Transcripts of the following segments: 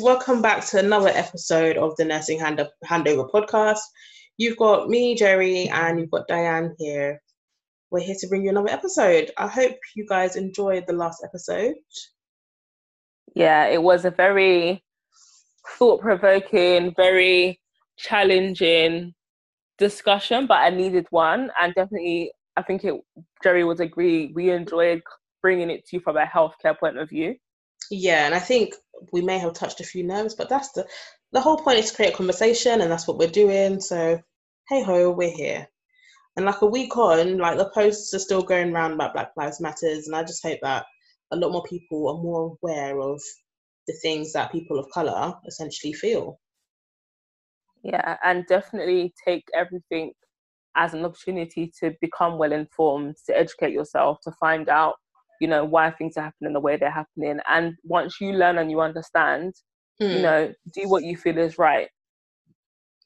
Welcome back to another episode of the Nursing Hand- Handover podcast. You've got me, Gerry, and you've got Dianne here. We're here to bring you another episode. I hope you guys enjoyed the last episode. Yeah, it was a very thought provoking, very challenging discussion, but I needed one. And definitely, I think it, Gerry would agree, we enjoyed bringing it to you from a healthcare point of view. Yeah, and I think we may have touched a few nerves, but that's the the whole point is to create a conversation, and that's what we're doing. So, hey ho, we're here. And like a week on, like the posts are still going around about Black Lives Matters, and I just hope that a lot more people are more aware of the things that people of color essentially feel. Yeah, and definitely take everything as an opportunity to become well informed, to educate yourself, to find out you know why things are happening the way they're happening. And once you learn and you understand mm. you hmm. know do what you feel is right.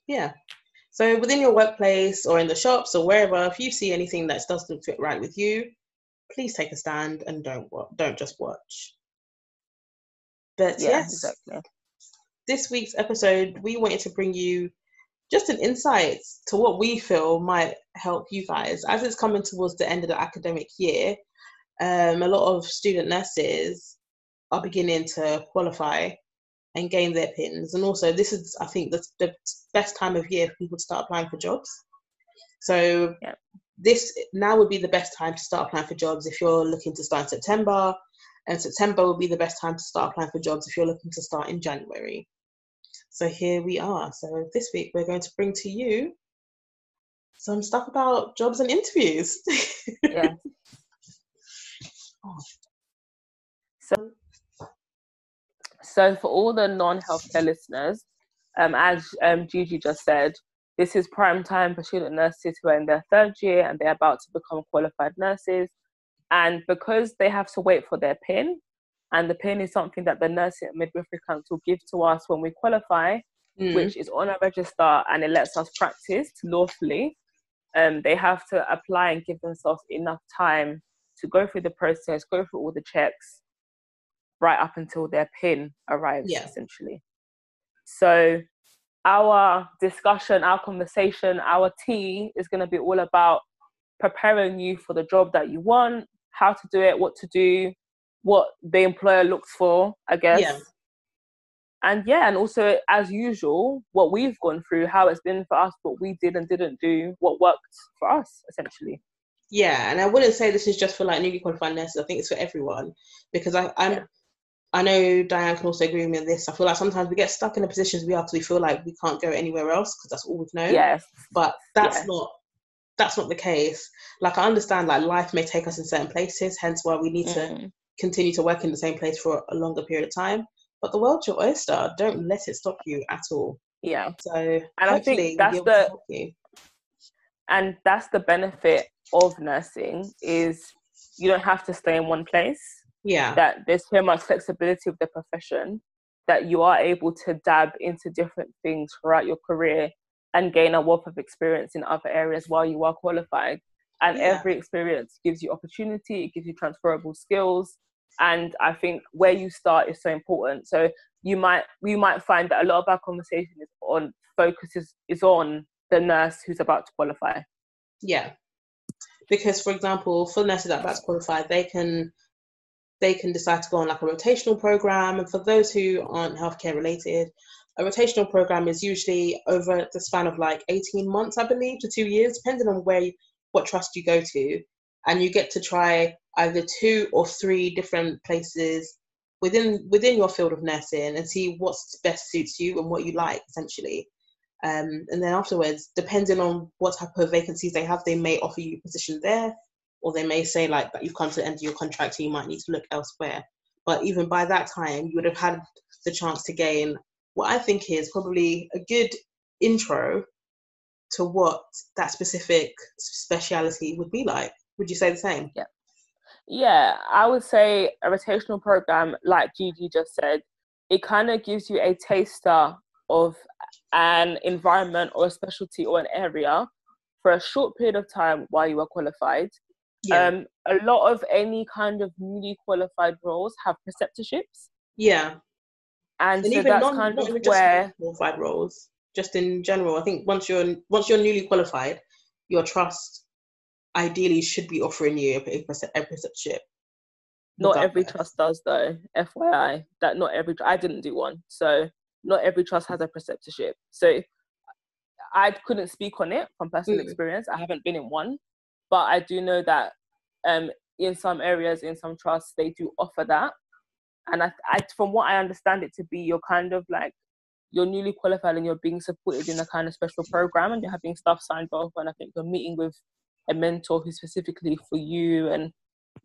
Yeah. So within your workplace or in the shops or wherever if you see anything that doesn't fit right with you please take a stand and don't don't just watch. But yeah, yes exactly. this week's episode we wanted to bring you just an insight to what we feel might help you guys as it's coming towards the end of the academic year um, a lot of student nurses are beginning to qualify and gain their pins. And also, this is, I think, the, the best time of year for people to start applying for jobs. So, yeah. this now would be the best time to start applying for jobs if you're looking to start in September. And September would be the best time to start applying for jobs if you're looking to start in January. So, here we are. So, this week, we're going to bring to you some stuff about jobs and interviews. yeah. So, so for all the non-healthcare listeners, um, as um, Gigi just said, this is prime time for student nurses who are in their third year and they're about to become qualified nurses. And because they have to wait for their PIN, and the PIN is something that the Nursing and Midwifery Council give to us when we qualify, mm. which is on a register and it lets us practice lawfully. Um, they have to apply and give themselves enough time to go through the process, go through all the checks, right up until their pin arrives, yeah. essentially. So, our discussion, our conversation, our tea is going to be all about preparing you for the job that you want, how to do it, what to do, what the employer looks for, I guess. Yeah. And yeah, and also as usual, what we've gone through, how it's been for us, what we did and didn't do, what worked for us, essentially. Yeah, and I wouldn't say this is just for like newly qualified nurses. I think it's for everyone because I, I'm. Yeah. I know Dianne can also agree with me on this. I feel like sometimes we get stuck in the positions we are because we feel like we can't go anywhere else because that's all we've known. Yes. But that's yes. not that's not the case. Like I understand like life may take us in certain places, hence why we need mm. to continue to work in the same place for a longer period of time. But the world's your oyster. Don't let it stop you at all. Yeah. So and I think that's the and that's the benefit of nursing is you don't have to stay in one place. Yeah. That there's so much flexibility of the profession that you are able to dab into different things throughout your career and gain a wealth of experience in other areas while you are qualified. And yeah. every experience gives you opportunity, it gives you transferable skills. And I think where you start is so important. So you might you might find that a lot of our conversation is on focuses is on the nurse who's about to qualify. Yeah, because for example, for nurses that are qualify, they can they can decide to go on like a rotational program. And for those who aren't healthcare related, a rotational program is usually over the span of like 18 months, I believe, to two years, depending on where what trust you go to. And you get to try either two or three different places within within your field of nursing and see what's best suits you and what you like essentially. Um, and then afterwards, depending on what type of vacancies they have, they may offer you a position there, or they may say like that you've come to the end of your contract and you might need to look elsewhere. But even by that time, you would have had the chance to gain what I think is probably a good intro to what that specific speciality would be like. Would you say the same? Yeah. Yeah, I would say a rotational program, like Gigi just said, it kind of gives you a taster of an environment or a specialty or an area for a short period of time while you are qualified. Yeah. Um, a lot of any kind of newly qualified roles have preceptorships. Yeah. And, and so even that's non, kind not of where qualified roles, just in general. I think once you're once you're newly qualified, your trust ideally should be offering you a, a, a preceptorship. not every trust does though. FYI, that not every I didn't do one, so not every trust has a preceptorship. So I couldn't speak on it from personal Mm. experience. I haven't been in one, but I do know that um, in some areas, in some trusts, they do offer that. And I, I, from what I understand it to be, you're kind of like you're newly qualified and you're being supported in a kind of special program, and you're having stuff signed off. And I think you're meeting with a mentor who's specifically for you and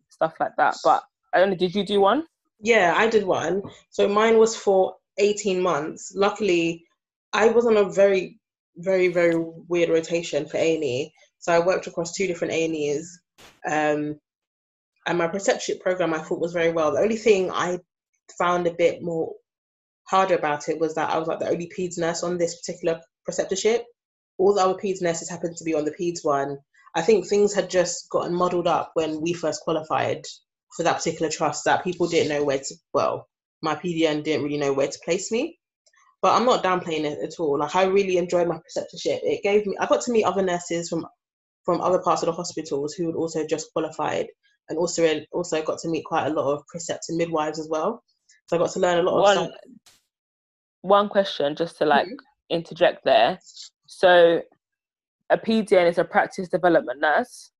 stuff like that. But I don't know. Did you do one? Yeah, I did one. So mine was for 18 months. Luckily, I was on a very, very, very weird rotation for A&E. So I worked across two different A&Es. Um, and my preceptorship program I thought was very well. The only thing I found a bit more harder about it was that I was like the only peds nurse on this particular preceptorship. All the other peds nurses happened to be on the peds one. I think things had just gotten muddled up when we first qualified for that particular trust that people didn't know where to well my pdn didn't really know where to place me but i'm not downplaying it at all like i really enjoyed my preceptorship it gave me i got to meet other nurses from from other parts of the hospitals who had also just qualified and also also got to meet quite a lot of precepts and midwives as well so i got to learn a lot of One, stuff one question just to like Mhm. interject there. So, a PDN is a practice development nurse,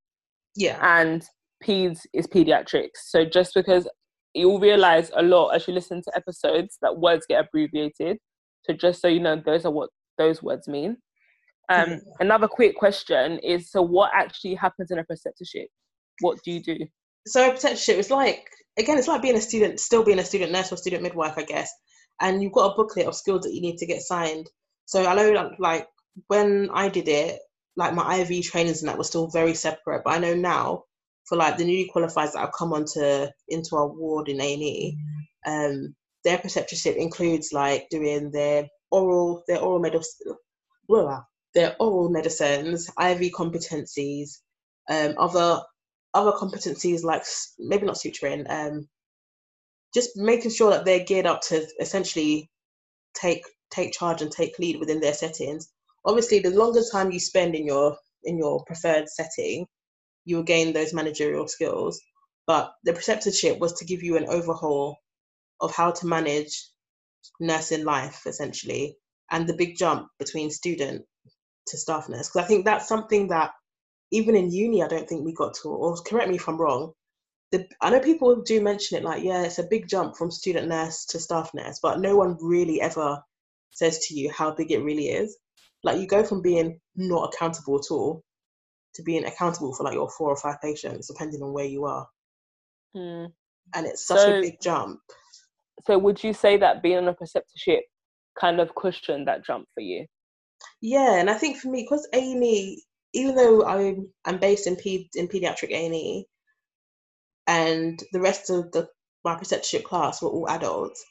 yeah and peds is pediatrics. So just because you'll realize a lot as you listen to episodes that words get abbreviated. So just so you know, those are what those words mean. Um, Yeah. Another quick question is: so what actually happens in a preceptorship? What do you do? so a preceptorship is like again it's like being a student still being a student nurse or student midwife i guess and you've got a booklet of skills that you need to get signed so i know like, like when i did it like my iv trainings and that were still very separate but i know now for like the newly qualified that have come onto into our ward in a&e um their preceptorship includes like doing their oral their oral medicine their oral medicines iv competencies um other other competencies like maybe not suturing, um, just making sure that they're geared up to essentially take take charge and take lead within their settings. Obviously, the longer time you spend in your in your preferred setting, you will gain those managerial skills. But the preceptorship was to give you an overhaul of how to manage nursing life, essentially, and the big jump between student to staff nurse. Because I think that's something that even in uni, I don't think we got to, or correct me if I'm wrong. The, I know people do mention it like, yeah, it's a big jump from student nurse to staff nurse, but no one really ever says to you how big it really is. Like, you go from being not accountable at all to being accountable for like your four or five patients, depending on where you are. Hmm. And it's such So- a big jump. So would you say that being on a preceptorship kind of cushioned that jump for you? Yeah, and I think for me, because A and E, even though I'm I'm based in ped in pediatric A and E, and the rest of the my preceptorship class were all adults,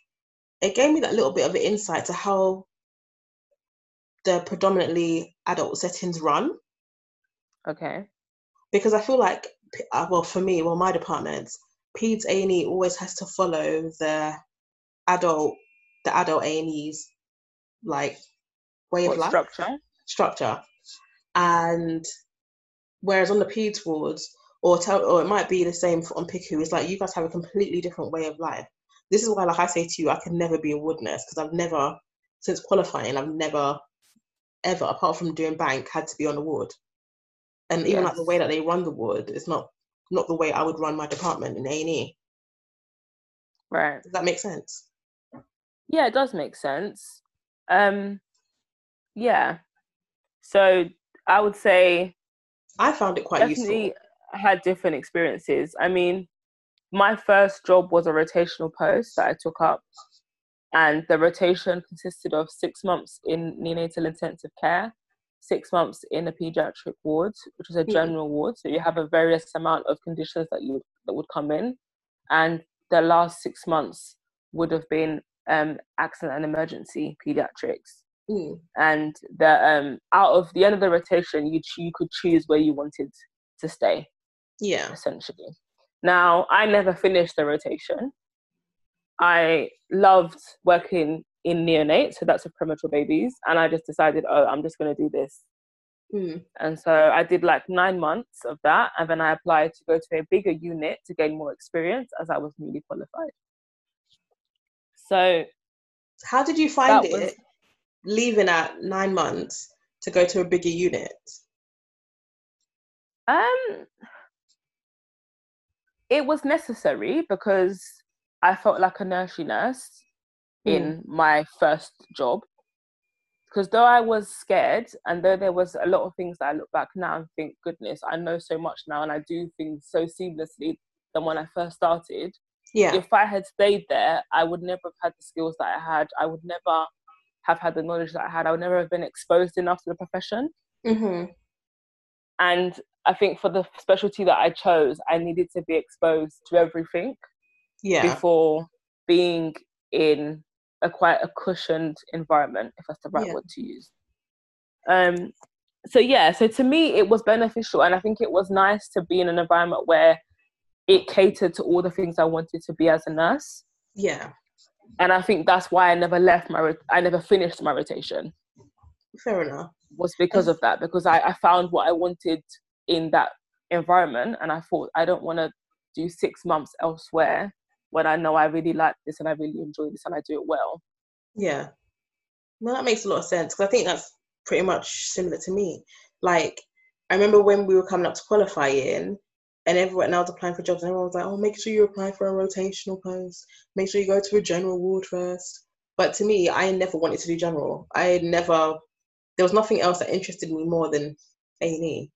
it gave me that little bit of an insight to how the predominantly adult settings run. Okay. Because I feel like, uh, well, for me, well, my departments, peds A and E always has to follow the adult the adult A and E's like way of life. structure? structure. And whereas on the peds wards, or tell, or it might be the same for, on PICU, it's like you guys have a completely different way of life. This is why, like I say to you, I can never be a ward nurse because I've never, since qualifying, I've never, ever, apart from doing bank, had to be on the ward. And even like the way that they run the ward is not not the way I would run my department in A and E. Right. Does that make sense? Yeah, it does make sense. Um, yeah. So I would say I found it quite definitely useful. had different experiences. I mean, my first job was a rotational post that I took up, and the rotation consisted of six months in neonatal intensive care, six months in a pediatric ward, which is a Mhm. general ward. So you have a various amount of conditions that you that would come in, and the last six months would have been um, accident and emergency pediatrics Mm, and the um out of the end of the rotation you you could choose where you wanted to stay yeah. essentially now i never finished the rotation I loved working in neonate, so that's with premature babies, and I just decided, oh, I'm just going to do this. Mm. And so I did like nine months of that, and then I applied to go to a bigger unit to gain more experience as I was newly qualified. So, how did you find it was, leaving at nine months to go to a bigger unit? Um, it was necessary because I felt like a nursery nurse. In my first job. Because though I was scared, and though there was a lot of things that I look back now and think, goodness, I know so much now, and I do things so seamlessly than when I first started. Yeah. If I had stayed there, I would never have had the skills that I had. I would never have had the knowledge that I had. I would never have been exposed enough to the profession. Mm-hmm. And I think for the specialty that I chose, I needed to be exposed to everything yeah. before being in a quite a cushioned environment, if that's the right yeah. word to use. Um, so yeah, so to me it was beneficial, and I think it was nice to be in an environment where it catered to all the things I wanted to be as a nurse. Yeah, and I think that's why I never left my, I never finished my rotation. Fair enough. Was because of that, because I, I found what I wanted in that environment, and I thought I don't want to do six months elsewhere when I know I really like this and I really enjoy this and I do it well. Yeah. Well, that makes a lot of sense because I think that's pretty much similar to me. Like, I remember when we were coming up to qualifying and everyone else applying for jobs, and everyone was like, oh, make sure you apply for a rotational post. Make sure you go to a general ward first. But to me, I never wanted to do general. I never, there was nothing else that interested me more than A&E.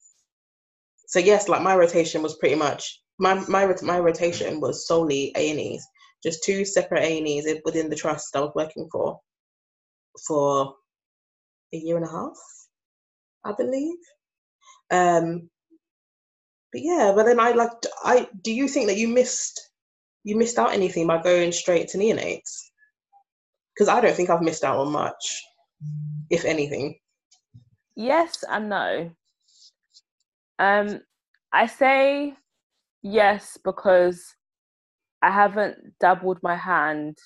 So yes, like my rotation was pretty much my my my rotation was solely A and E's, just two separate A and E's within the trust I was working for for a year and a half, I believe. Um, but yeah, but then I like I do you think that you missed you missed out anything by going straight to neonates? Because I don't think I've missed out on much, if anything. Yes and no. Um, I say yes because I haven't dabbled my hand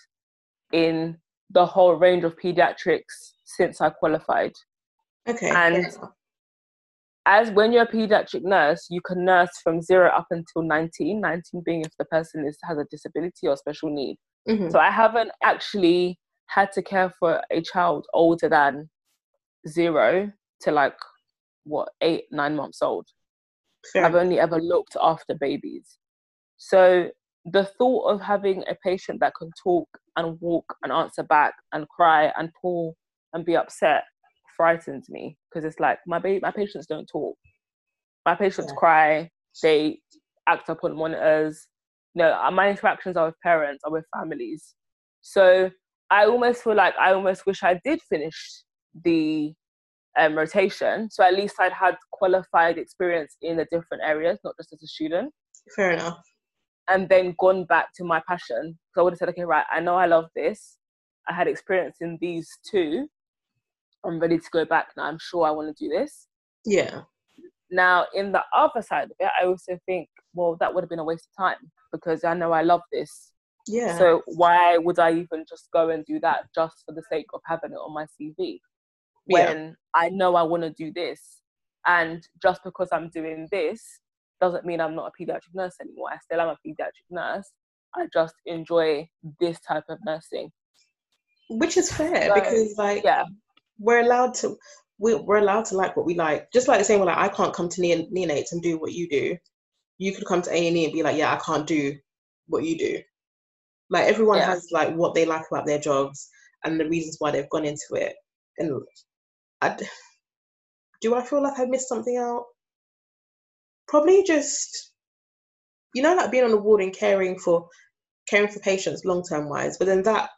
in the whole range of pediatrics since I qualified. Okay. And as when you're a pediatric nurse, you can nurse from zero up until 19, 19 being if the person is has a disability or special need. Mm-hmm. So I haven't actually had to care for a child older than zero to like what eight, nine months old. Fair. I've only ever looked after babies. So the thought of having a patient that can talk and walk and answer back and cry and pull and be upset frightens me because it's like my baby, my patients don't talk. My patients yeah. cry. They act up on monitors. no, uh, my interactions are with parents or with families. So I almost feel like I almost wish I did finish the um, rotation. So at least I'd had qualified experience in the different areas, not just as a student. Fair enough. And then gone back to my passion. So I would have said, okay, right, I know I love this. I had experience in these two. I'm ready to go back now. I'm sure I want to do this. Yeah. Now, in the other side of it, I also think, well, that would have been a waste of time because I know I love this. Yeah. So why would I even just go and do that just for the sake of having it on my CV? When yeah. I know I want to do this. And just because I'm doing this doesn't mean I'm not a pediatric nurse anymore. I still am a pediatric nurse. I just enjoy this type of nursing. Which is fair so, because, like, yeah. we're allowed to. We're allowed to like what we like. Just like the same way, like I can't come to neon- neonates and do what you do. You could come to A and E and be like, yeah, I can't do what you do. Like everyone yeah. has like what they like about their jobs and the reasons why they've gone into it. And I, do I feel like I missed something out? Probably just, you know, like being on the ward and caring for caring for patients long term wise. But then that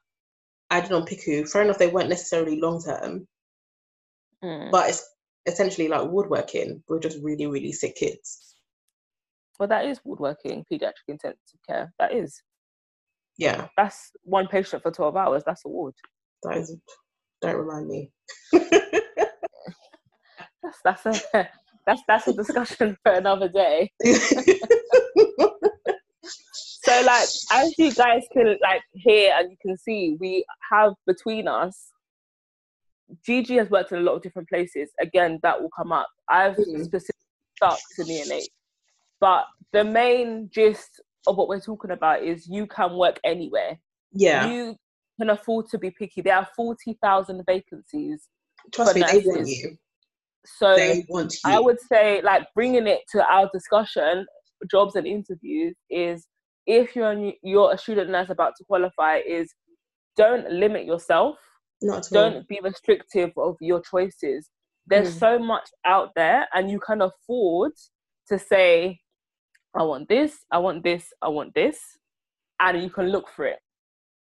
I did on PICU. Fair enough, they weren't necessarily long term, mm. but it's essentially like woodworking. We're just really, really sick kids. Well, that is woodworking, pediatric intensive care. That is. Yeah. That's one patient for 12 hours. That's a ward. That is. Don't remind me. that's that's a that's that's a discussion for another day. so like as you guys can like hear and you can see, we have between us. Gigi has worked in a lot of different places. Again, that will come up. I've Mhm. specifically stuck to neonate, but the main gist of what we're talking about is you can work anywhere. Yeah. You can afford to be picky. There are forty thousand vacancies, Trust me, they want you. So They want you. I would say, like, bringing it to our discussion, jobs and interviews is if you're a, new- you're a student that's about to qualify, is don't limit yourself. Not. Don't be restrictive of your choices. There's Mm. so much out there, and you can afford to say, "I want this, I want this, I want this," and you can look for it.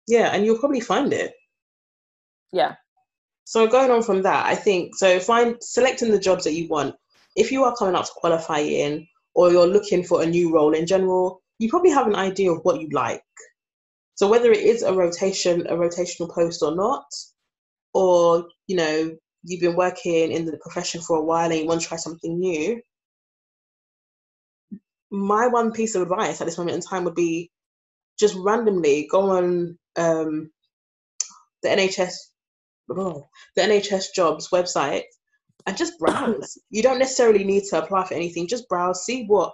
Yeah, and you'll probably find it. Yeah, So going on from that, I think so. Find selecting the jobs that you want. If you are coming up to qualify in, or you're looking for a new role in general, you probably have an idea of what you like. So whether it is a rotation, a rotational post or not, or you know you've been working in the profession for a while and you want to try something new, my one piece of advice at this moment in time would be just randomly go on um, the NHS the NHS jobs website and just browse. you don't necessarily need to apply for anything. Just browse, see what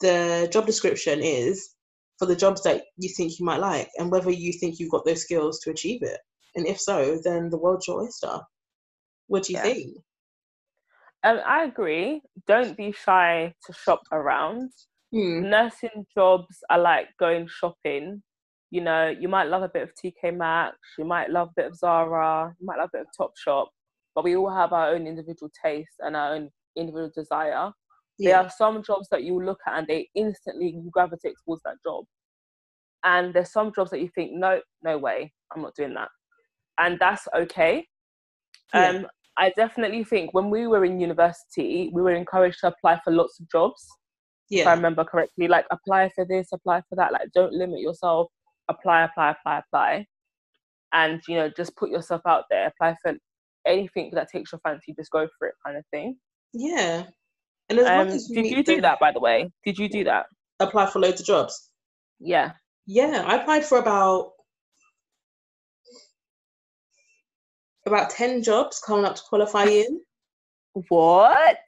the job description is for the jobs that you think you might like, and whether you think you've got those skills to achieve it. And if so, then the world's your oyster. What do you Yeah. think? um, I agree. Don't be shy to shop around. Hmm. nursing jobs are like going shopping. You know, you might love a bit of TK Maxx, you might love a bit of Zara, you might love a bit of Topshop, but we all have our own individual taste and our own individual desire. There are some jobs that you look at and they instantly you gravitate towards that job. And there's some jobs that you think, no, no way, I'm not doing that. And that's okay. Yeah. Um, I definitely think when we were in university, we were encouraged to apply for lots of jobs if I remember correctly, like apply for this, apply for that. Like, don't limit yourself. Apply, apply, apply, apply, and you know, just put yourself out there. Apply for anything that takes your fancy. Just go for it, kind of thing. Yeah. And as long Um, as you did you do that, by the way? Did you do that? Apply for loads of jobs. Yeah. Yeah, I applied for about about ten jobs coming up to qualify in. What?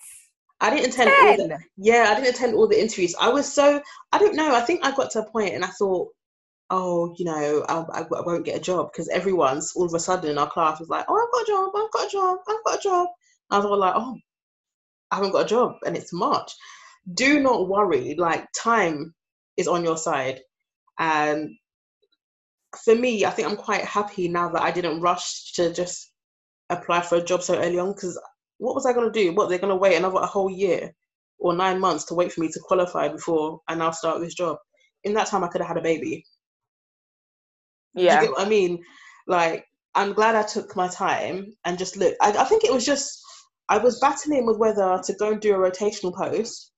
I didn't attend all the, yeah, I didn't attend all the interviews. I was so I don't know. I think I got to a point and I thought, oh, you know, I, I, won't get a job because everyone's all of a sudden in our class was like, oh, I've got a job, I've got a job, I've got a job. I was all like, oh, I haven't got a job and it's March. Do not worry. Like time is on your side, and for me, I think I'm quite happy now that I didn't rush to just apply for a job so early on because what was I going to do? What they're going to wait another whole year or nine months to wait for me to qualify before I now start this job? In that time, I could have had a baby. Yeah. You get what I mean? Like, I'm glad I took my time and just look. I, I think it was just I was battling with whether to go and do a rotational post,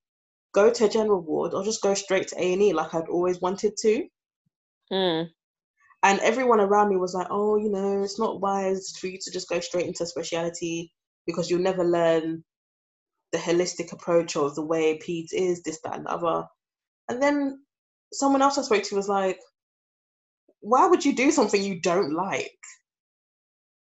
go to a general ward, or just go straight to A and E like I'd always wanted to. Mm. And everyone around me was like, "Oh, you know, it's not wise for you to just go straight into a speciality because you'll never learn the holistic approach of the way peds is, this, that, and the other." And then someone else I spoke to was like, "Why would you do something you don't like?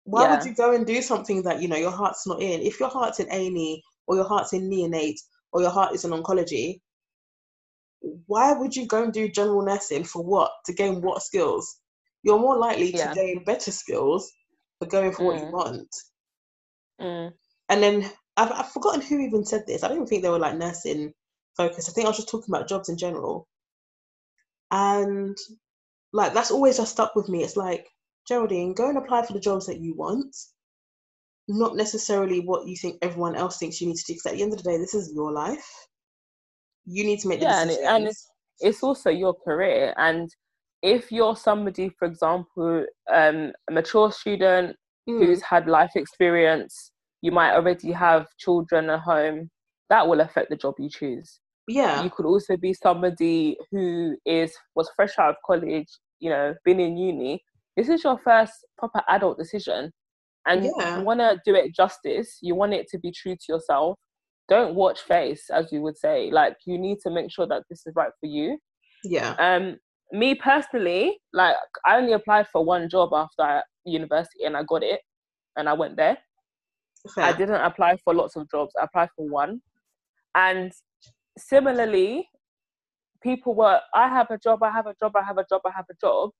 Why would you go and do something that you know your heart's not in? If your heart's in A and E, or your heart's in neonate, or your heart is in oncology, why would you go and do general nursing for what? To gain what skills? You're more likely Yeah. to gain better skills for going for what you Mm. want. Mm. And then I've, I've forgotten who even said this. I don't even think they were like nursing focused. I think I was just talking about jobs in general. And like that's always just stuck with me. It's like, Geraldine, go and apply for the jobs that you want, not necessarily what you think everyone else thinks you need to do. Because at the end of the day, this is your life. You need to make the Yeah, and it- and it's also your career and if you're somebody for example um, a mature student Mm, who's had life experience you might already have children at home that will affect the job you choose yeah, you could also be somebody who is was fresh out of college you know been in uni this is your first proper adult decision and Yeah. you want to do it justice you want it to be true to yourself don't watch face as you would say like you need to make sure that this is right for you yeah, um me personally, like I only applied for one job after university and I got it and I went there. Fair. I didn't apply for lots of jobs. I applied for one. And similarly, people were, I have a job, I have a job, I have a job, I have a job.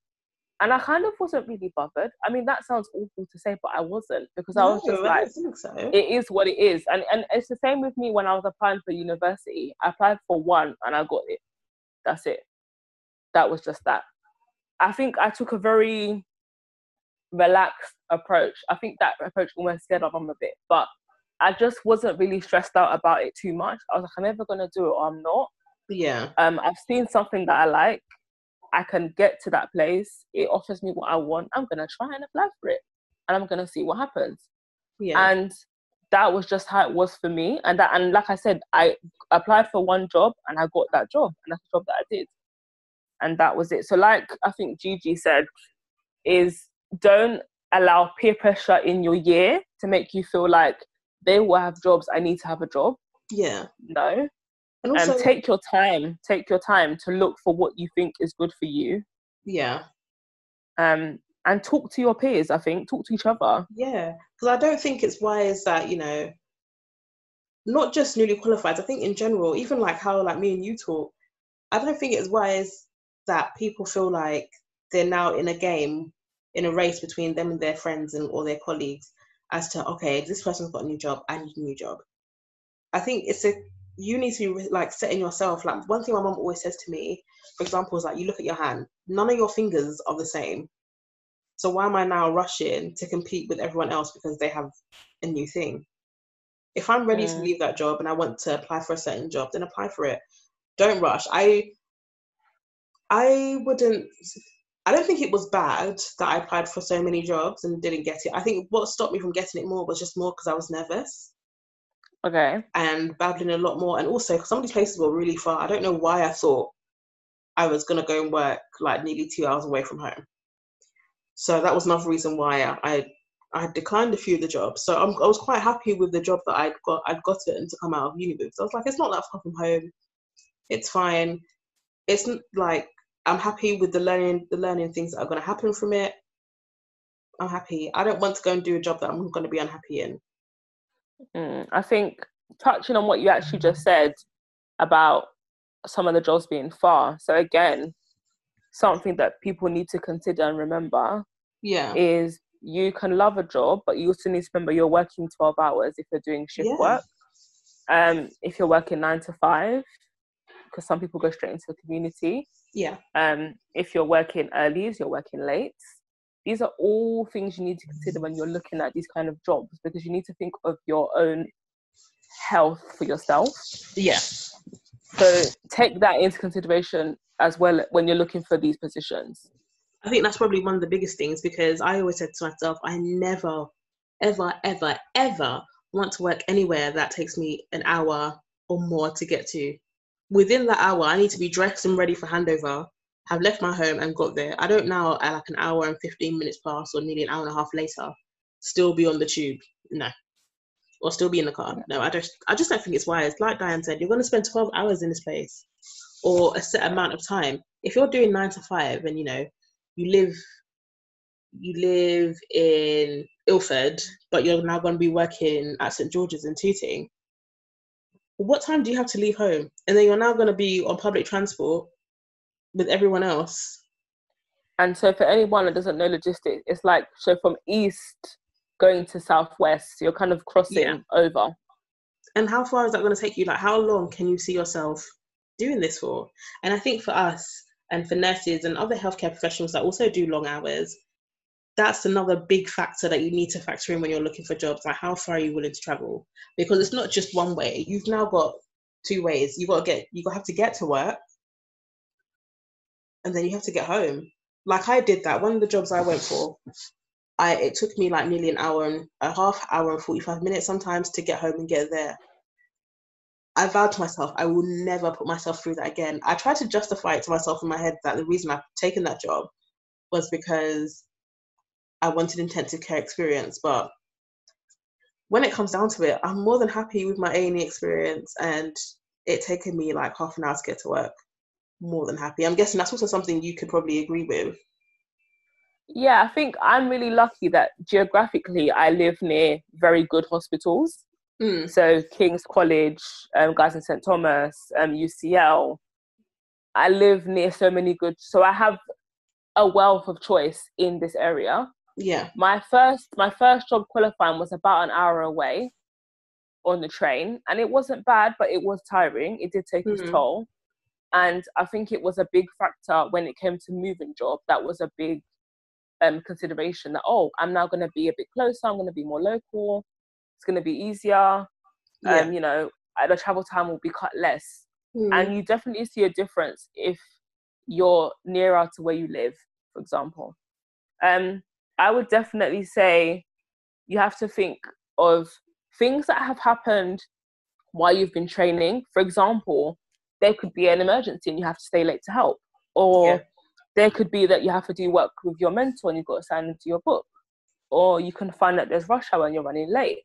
And I kind of wasn't really bothered. I mean, that sounds awful to say, but I wasn't because I was just like, so. it is what it is. And and it's the same with me when I was applying for university. I applied for one and I got it. That's it. That was just that. I think I took a very relaxed approach. I think that approach almost scared my mum a bit, but I just wasn't really stressed out about it too much. I was like, I'm never gonna do it or I'm not. Yeah. Um, I've seen something that I like. I can get to that place. It offers me what I want. I'm gonna try and apply for it, and I'm gonna see what happens. Yeah. And that was just how it was for me. And that, and like I said, I applied for one job and I got that job, and that's the job that I did. And that was it. So, like I think Gigi said, is don't allow peer pressure in your year to make you feel like they will have jobs. I need to have a job. Yeah. No. And also, um, take your time. Take your time to look for what you think is good for you. Yeah. Um, and talk to your peers. I think talk to each other. Yeah, because I don't think it's wise that you know, not just newly qualified. I think in general, even like how like me and you talk, I don't think it's wise that people feel like they're now in a game, in a race between them and their friends and or their colleagues, as to okay, this person's got a new job, I need a new job. I think it's a you need to be like setting yourself like one thing my mom always says to me for example is like you look at your hand none of your fingers are the same so why am i now rushing to compete with everyone else because they have a new thing if i'm ready mm. to leave that job and i want to apply for a certain job then apply for it don't rush i i wouldn't I don't think it was bad that I applied for so many jobs and didn't get it. I think what stopped me from getting it more was just more because I was nervous. Okay. And babbling a lot more. And also, because some of these places were really far, I don't know why I thought I was going to go and work like nearly two hours away from home. So that was another reason why I, I, I declined a few of the jobs. So I'm, i was quite happy with the job that I'd got. I'd gotten to come out of uni with. So I was like, it's not that far from home. It's fine. It's like I'm happy with the learning, the learning things that are going to happen from it. I'm happy. I don't want to go and do a job that I'm going to be unhappy in. Mm, I think touching on what you actually just said about some of the jobs being far. So again, something that people need to consider and remember yeah is you can love a job but you also need to remember you're working 12 hours if you're doing shift yeah. work um if you're working 9 to 5 because some people go straight into the community yeah um if you're working early you're working late these are all things you need to consider when you're looking at these kind of jobs because you need to think of your own health for yourself. Yeah. So take that into consideration as well when you're looking for these positions. I think that's probably one of the biggest things because I always said to myself, I never, ever, ever, ever want to work anywhere that takes me an hour or more to get to. Within that hour, I need to be dressed and ready for handover have left my home and got there. I don't now at uh, like an hour and 15 minutes past or nearly an hour and a half later still be on the tube. No. Or still be in the car. No, I just I just don't think it's wise. Like Dianne said, you're gonna spend 12 hours in this place or a set amount of time. If you're doing nine to five and you know, you live you live in Ilford, but you're now gonna be working at St. George's in Tooting, what time do you have to leave home? And then you're now gonna be on public transport with everyone else. And so, for anyone that doesn't know logistics, it's like so from east going to southwest, you're kind of crossing yeah. over. And how far is that going to take you? Like, how long can you see yourself doing this for? And I think for us and for nurses and other healthcare professionals that also do long hours, that's another big factor that you need to factor in when you're looking for jobs. Like, how far are you willing to travel? Because it's not just one way. You've now got two ways. you've got to get, you have to get to work, and then you have to get home. Like I did that. One of the jobs I went for, I it took me like nearly an hour and a half hour and forty five minutes sometimes to get home and get there. I vowed to myself I will never put myself through that again. I tried to justify it to myself in my head that the reason I've taken that job was because I wanted intensive care experience, but when it comes down to it, I'm more than happy with my A&E experience and it taking me like half an hour to get to work more than happy. I'm guessing that's also something you could probably agree with. Yeah, I think I'm really lucky that geographically I live near very good hospitals. Mm. So King's College, um, Guy's and St Thomas, um, UCL. I live near so many good, so I have a wealth of choice in this area. Yeah. My first, my first job qualifying was about an hour away on the train, and it wasn't bad, but it was tiring. It did take its Mhm. toll, and I think it was a big factor when it came to moving job. That was a big um, consideration. That oh, I'm now going to be a bit closer. I'm going to be more local. It's going to be easier. Yeah. Um, you know, uh, the travel time will be cut less, Mm. and you definitely see a difference if you're nearer to where you live, for example. Um, I would definitely say you have to think of things that have happened while you've been training. For example, there could be an emergency and you have to stay late to help, or Yeah. there could be that you have to do work with your mentor and you've got to sign into your book, or you can find that there's rush hour and you're running late.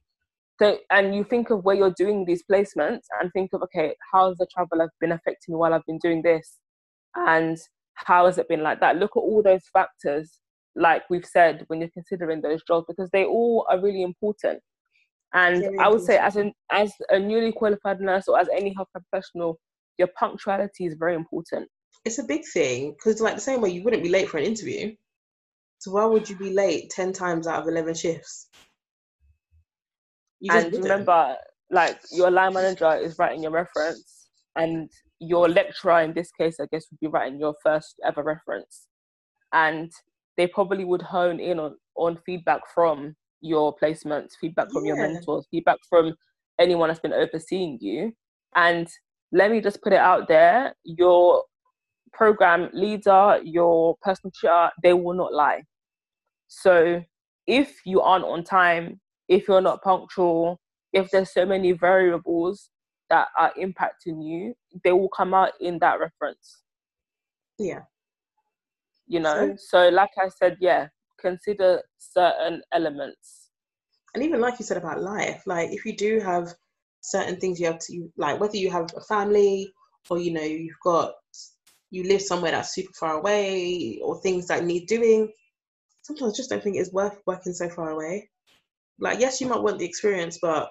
So, and you think of where you're doing these placements and think of, okay, how's the travel have been affecting me while I've been doing this? And how has it been like that? Look at all those factors, like we've said, when you're considering those jobs, because they all are really important. And Very I would say, as an as a newly qualified nurse or as any healthcare professional, your punctuality is very important. It's a big thing because, like the same way, you wouldn't be late for an interview. So why would you be late ten times out of eleven shifts? You just and remember, like your line manager is writing your reference, and your lecturer in this case, I guess, would be writing your first ever reference, and they probably would hone in on on feedback from your placements, feedback from your mentors, feedback from anyone that's been overseeing you, and let me just put it out there: your program leader, your personal tutor, they will not lie. So if you aren't on time, if you're not punctual, if there's so many variables that are impacting you, they will come out in that reference. Yeah. You know? So, like I said, yeah, consider certain elements. and even like you said about life like if you do have certain things you have to like whether you have a family or you know you've got you live somewhere that's super far away or things that need doing sometimes I just don't think it's worth working so far away like yes you might want the experience but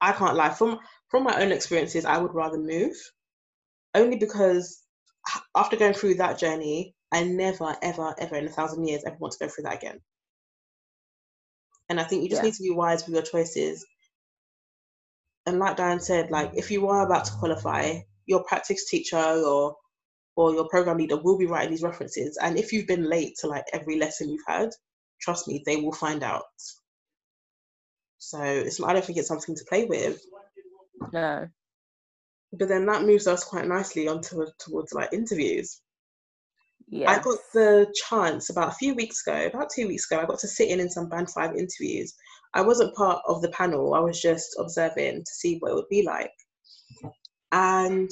i can't lie from from my own experiences i would rather move only because after going through that journey i never ever ever in a thousand years ever want to go through that again and I think you just Yeah. need to be wise with your choices. And like Dianne said, like if you are about to qualify, your practice teacher or or your program leader will be writing these references. And if you've been late to like every lesson you've had, trust me, they will find out. So it's I don't think it's something to play with. No. But then that moves us quite nicely onto towards like interviews. Yeah. I got the chance about a few weeks ago, about two weeks ago, I got to sit in in some band five interviews. I wasn't part of the panel, I was just observing to see what it would be like. And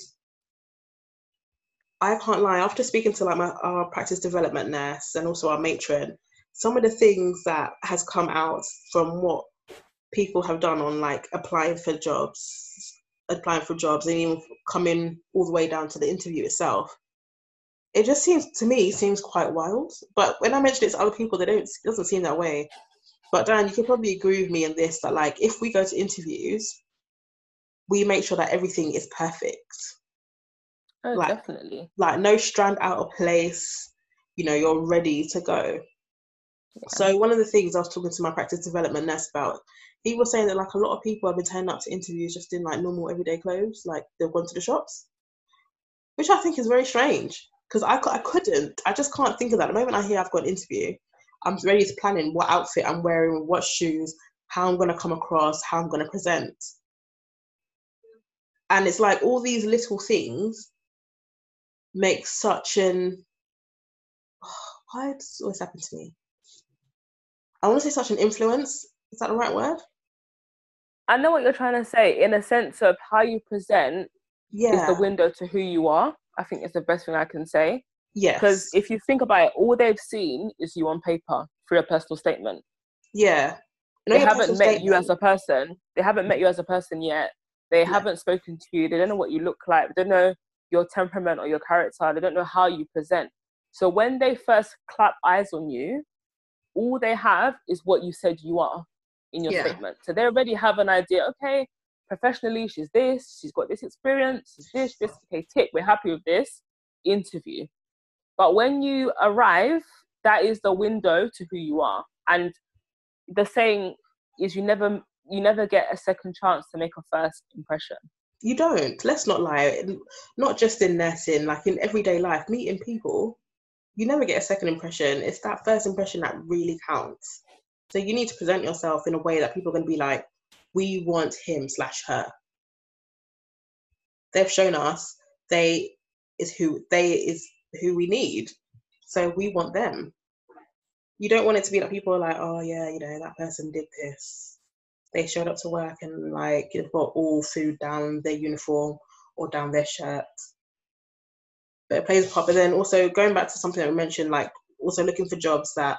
I can't lie, after speaking to like my our practice development nurse and also our matron, some of the things that has come out from what people have done on like applying for jobs, applying for jobs and even coming all the way down to the interview itself it just seems to me seems quite wild. But when I mention it to other people, they don't it doesn't seem that way. But Dan, you can probably agree with me in this that like if we go to interviews, we make sure that everything is perfect. oh, like- definitely. Like no strand out of place. You know, you're ready to go. Yeah. So one of the things I was talking to my practice development nurse about, he was saying that like a lot of people have been turning up to interviews just in like normal everyday clothes, like they've gone to the shops, which I think is very strange because I, I couldn't, I just can't think of that. The moment I hear I've got an interview, I'm ready to plan in what outfit I'm wearing, what shoes, how I'm going to come across, how I'm going to present. And it's like all these little things make such an why does this always happen to me? I want to say such an influence. Is that the right word? I know what you're trying to say in a sense of how you present Yeah. is the window to who you are. I think it's the best thing I can say. yes. Because if you think about it, all they've seen is you on paper through a personal statement. yeah. Know They haven't met you as a person. They haven't met you as a person yet. They No. haven't spoken to you. They don't know what you look like. They don't know your temperament or your character. They don't know how you present. So when they first clap eyes on you, all they have is what you said you are in your yeah. statement. So they already have an idea, okay, professionally, she's this, she's got this experience, she's this, this, okay, tick, we're happy with this interview. But when you arrive, that is the window to who you are. And the saying is you never you never get a second chance to make a first impression. You don't. Let's not lie. Not just in nursing, like in everyday life, meeting people, you never get a second impression. It's that first impression that really counts. So you need to present yourself in a way that people are going to be like, we want him slash her. They've shown us they is who they is who we need. So we want them. You don't want it to be like people are like, oh yeah, you know, that person did this. They showed up to work and like you've got all food down their uniform or down their shirt. But it plays a part. But then also going back to something that we mentioned, like also looking for jobs that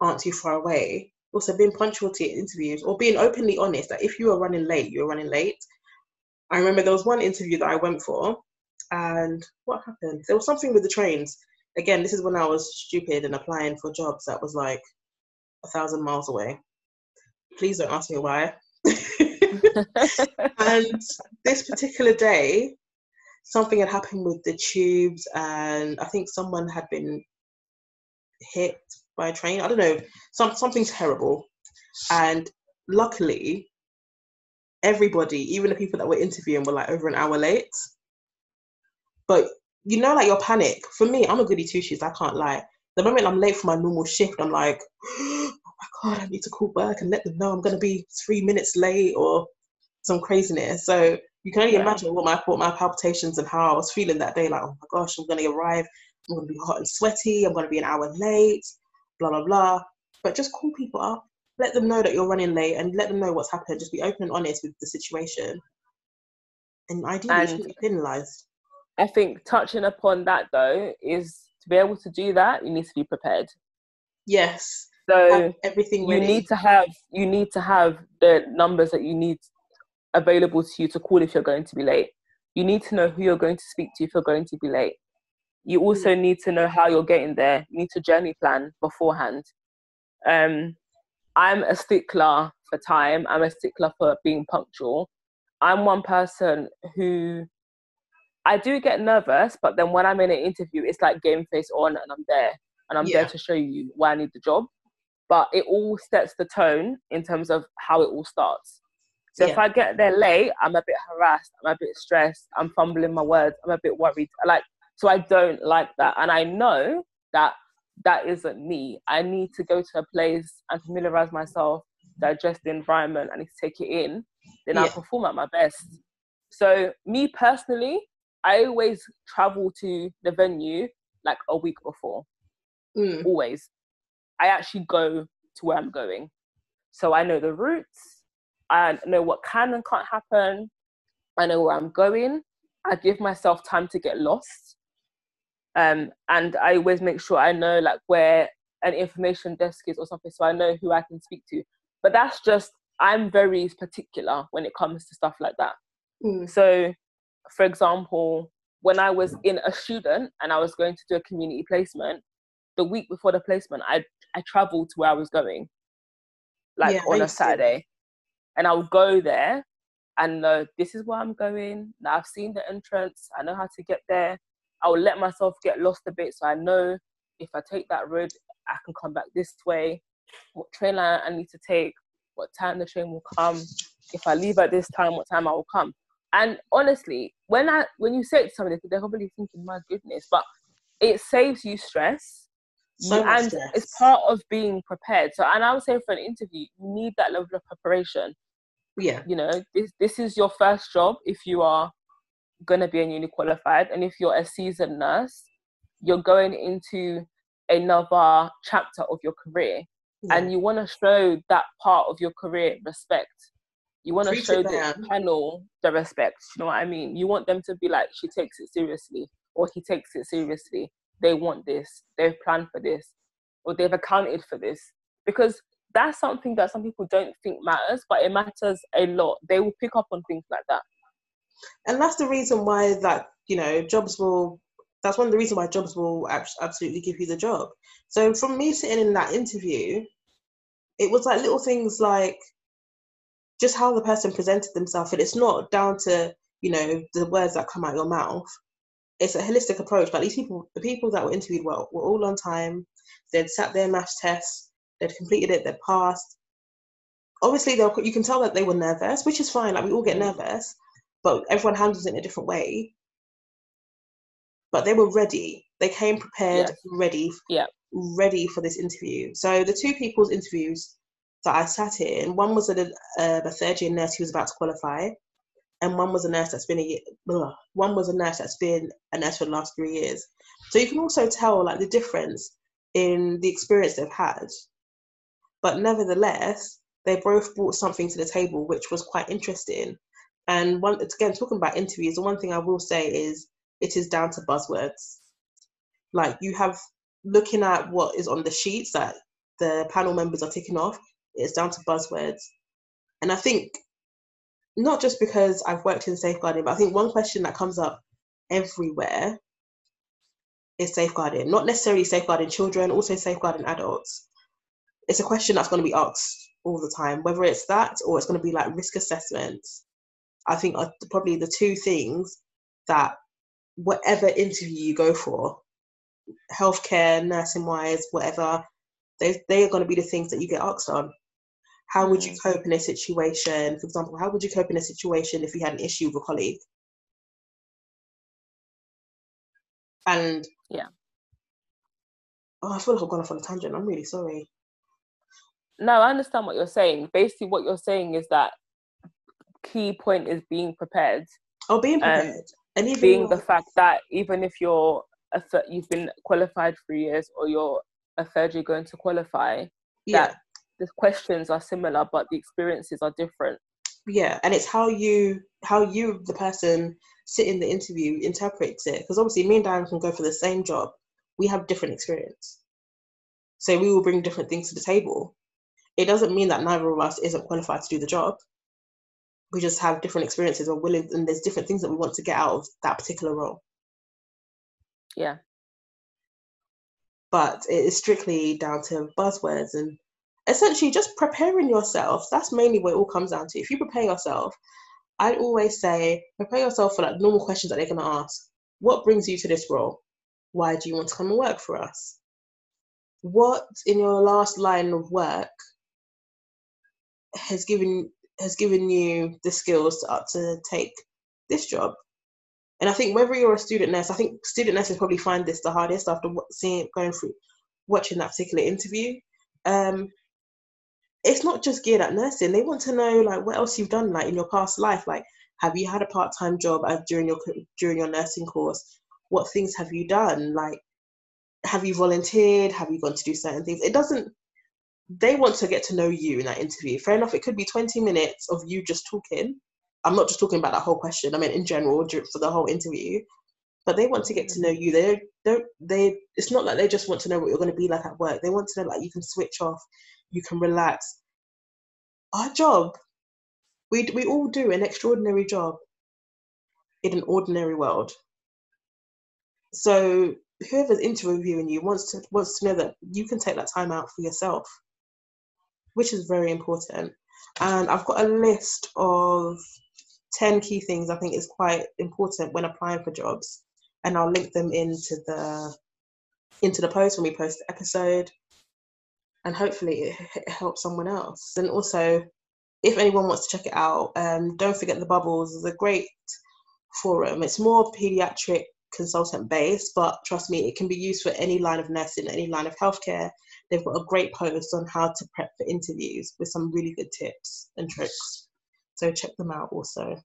aren't too far away. Also being punctual to interviews or being openly honest that if you are running late, you're running late. I remember there was one interview that I went for and what happened? There was something with the trains. Again, this is when I was stupid and applying for jobs that was like a thousand miles away. Please don't ask me why. and this particular day, something had happened with the tubes, and I think someone had been hit by a train. I don't know, some something terrible. And luckily, everybody, even the people that were interviewing, were like over an hour late. But you know, like your panic. For me, I'm a goody two shoes. I can't lie. The moment I'm late for my normal shift, I'm like, oh my god, I need to call work and let them know I'm gonna be three minutes late or some craziness. So you can only yeah. imagine what my what my palpitations and how I was feeling that day. Like, oh my gosh, I'm gonna arrive. I'm gonna be hot and sweaty. I'm gonna be an hour late. Blah blah blah. But just call people up. Let them know that you're running late and let them know what's happened. Just be open and honest with the situation. And ideally, and, be penalised. I think touching upon that though is to be able to do that, you need to be prepared. Yes. So have everything ready. you need to have you need to have the numbers that you need available to you to call if you're going to be late. You need to know who you're going to speak to if you're going to be late. You also mm. need to know how you're getting there. You need to journey plan beforehand. Um, I'm a stickler for time. I'm a stickler for being punctual. I'm one person who I do get nervous, but then when I'm in an interview, it's like game face on and I'm there and I'm yeah. there to show you why I need the job. But it all sets the tone in terms of how it all starts. So yeah. if I get there late, I'm a bit harassed, I'm a bit stressed, I'm fumbling my words, I'm a bit worried. Like so I don't like that. And I know that that isn't me. I need to go to a place and familiarize myself, digest the environment, I need to take it in. Then yeah. I'll perform at my best. So me personally, I always travel to the venue like a week before. Mm. Always. I actually go to where I'm going. So I know the routes, I know what can and can't happen, I know where I'm going. I give myself time to get lost. Um, and I always make sure I know like where an information desk is or something so I know who I can speak to. But that's just I'm very particular when it comes to stuff like that. Mm. So for example, when I was in a student and I was going to do a community placement, the week before the placement, I I traveled to where I was going, like yeah, on a Saturday, and I would go there and know this is where I'm going. Now I've seen the entrance. I know how to get there. I will let myself get lost a bit, so I know if I take that road, I can come back this way. What train line I need to take? What time the train will come? If I leave at this time, what time I will come? And honestly, when I when you say it to somebody, they're probably thinking, "My goodness," but it saves you stress. So and stress. it's part of being prepared. So, and I would say for an interview, you need that level of preparation. Yeah, you know, this this is your first job if you are gonna be a newly qualified, and if you're a seasoned nurse, you're going into another chapter of your career, yeah. and you want to show that part of your career respect you want to show the panel the respect. You know what I mean? You want them to be like, she takes it seriously, or he takes it seriously. They want this. They've planned for this, or they've accounted for this. Because that's something that some people don't think matters, but it matters a lot. They will pick up on things like that. And that's the reason why that you know jobs will that's one of the reasons why jobs will absolutely give you the job. So from me sitting in that interview it was like little things like just how the person presented themselves. And it's not down to you know the words that come out your mouth. It's a holistic approach. But these people the people that were interviewed were, were all on time. They'd sat their maths tests. They'd completed it. They'd passed. Obviously you can tell that they were nervous which is fine. Like we all get mm. nervous but everyone handles it in a different way but they were ready they came prepared ready yeah ready for this interview so the two people's interviews that i sat in one was a, a, um, a third year nurse who was about to qualify and one was a nurse that's been a year, ugh, one was a nurse that's been a nurse for the last three years. So you can also tell like the difference in the experience they've had. But nevertheless, they both brought something to the table which was quite interesting. And one again talking about interviews, the one thing I will say is it is down to buzzwords. Like you have looking at what is on the sheets that the panel members are ticking off, it's down to buzzwords. And I think not just because I've worked in safeguarding, but I think one question that comes up everywhere is safeguarding. Not necessarily safeguarding children, also safeguarding adults. It's a question that's going to be asked all the time, whether it's that or it's going to be like risk assessments. I think are probably the two things that whatever interview you go for, healthcare, nursing wise, whatever, they, they are going to be the things that you get asked on how would you mm. cope in a situation? For example, how would you cope in a situation if you had an issue with a colleague? And yeah. Oh, I feel like I've gone off on a tangent. I'm really sorry. No, I understand what you're saying. Basically, what you're saying is that key point is being prepared. Oh, being prepared, um, and even being the fact that even if you're a th- you've been qualified for years or you're a third year going to qualify, yeah. that the questions are similar but the experiences are different. Yeah and it's how you how you the person sit in the interview interprets it. Because obviously me and Dianne can go for the same job. We have different experience. So we will bring different things to the table. It doesn't mean that neither of us isn't qualified to do the job we just have different experiences or willing and there's different things that we want to get out of that particular role yeah but it is strictly down to buzzwords and essentially just preparing yourself. That's mainly what it all comes down to. If you prepare yourself, I'd always say prepare yourself for like normal questions that they're gonna ask. What brings you to this role? Why do you want to come and work for us? What in your last line of work has given has given you the skills to, uh, to take this job? And I think whether you're a student nurse, I think student nurses probably find this the hardest after seeing going through watching that particular interview. Um, it's not just geared at nursing. They want to know like what else you've done like in your past life. Like, have you had a part time job uh, during your during your nursing course? What things have you done? Like, have you volunteered? Have you gone to do certain things? It doesn't. They want to get to know you in that interview. Fair enough. It could be twenty minutes of you just talking. I'm not just talking about that whole question. I mean, in general, for the whole interview. But they want to get to know you. They don't. They. It's not like they just want to know what you're going to be like at work. They want to know like you can switch off you can relax. Our job, we, we all do an extraordinary job in an ordinary world. So whoever's interviewing you wants to wants to know that you can take that time out for yourself, which is very important. And I've got a list of 10 key things I think is quite important when applying for jobs. And I'll link them into the into the post when we post the episode and hopefully it, helps someone else. And also, if anyone wants to check it out, um, don't forget the Bubbles is a great forum. It's more pediatric consultant based, but trust me, it can be used for any line of nursing, any line of healthcare. They've got a great post on how to prep for interviews with some really good tips and tricks. So check them out also.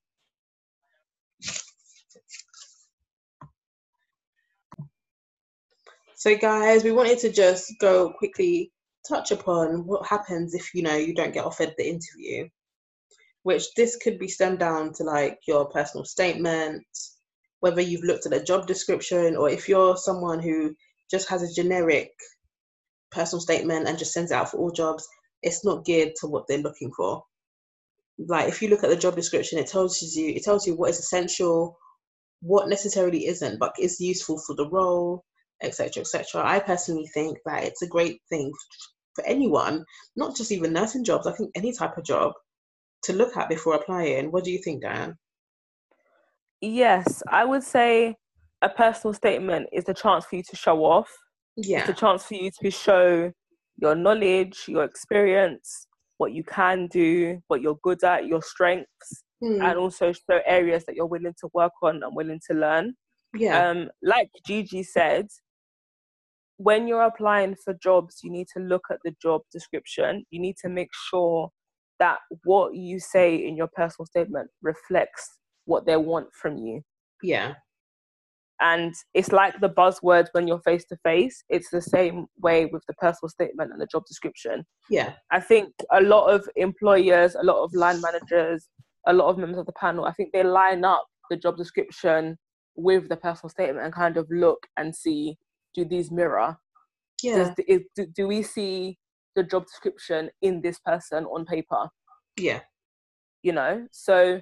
So guys, we wanted to just go quickly touch upon what happens if you know you don't get offered the interview which this could be stemmed down to like your personal statement whether you've looked at a job description or if you're someone who just has a generic personal statement and just sends it out for all jobs it's not geared to what they're looking for like if you look at the job description, it tells you it tells you what is essential, what necessarily isn't, but is useful for the role, etc., etc. I personally think that it's a great thing for anyone, not just even nursing jobs. I think any type of job to look at before applying. What do you think, Dianne? Yes, I would say a personal statement is the chance for you to show off. Yeah. It's a chance for you to show your knowledge, your experience, what you can do, what you're good at, your strengths, Hmm. and also show areas that you're willing to work on and willing to learn. yeah. Um, like Gigi said, when you're applying for jobs, you need to look at the job description. You need to make sure that what you say in your personal statement reflects what they want from you. yeah. And it's like the buzzwords when you're face to face. It's the same way with the personal statement and the job description. Yeah. I think a lot of employers, a lot of line managers, a lot of members of the panel, I think they line up the job description with the personal statement and kind of look and see do these mirror? Yeah. Does, is, do, do we see the job description in this person on paper? Yeah. You know, so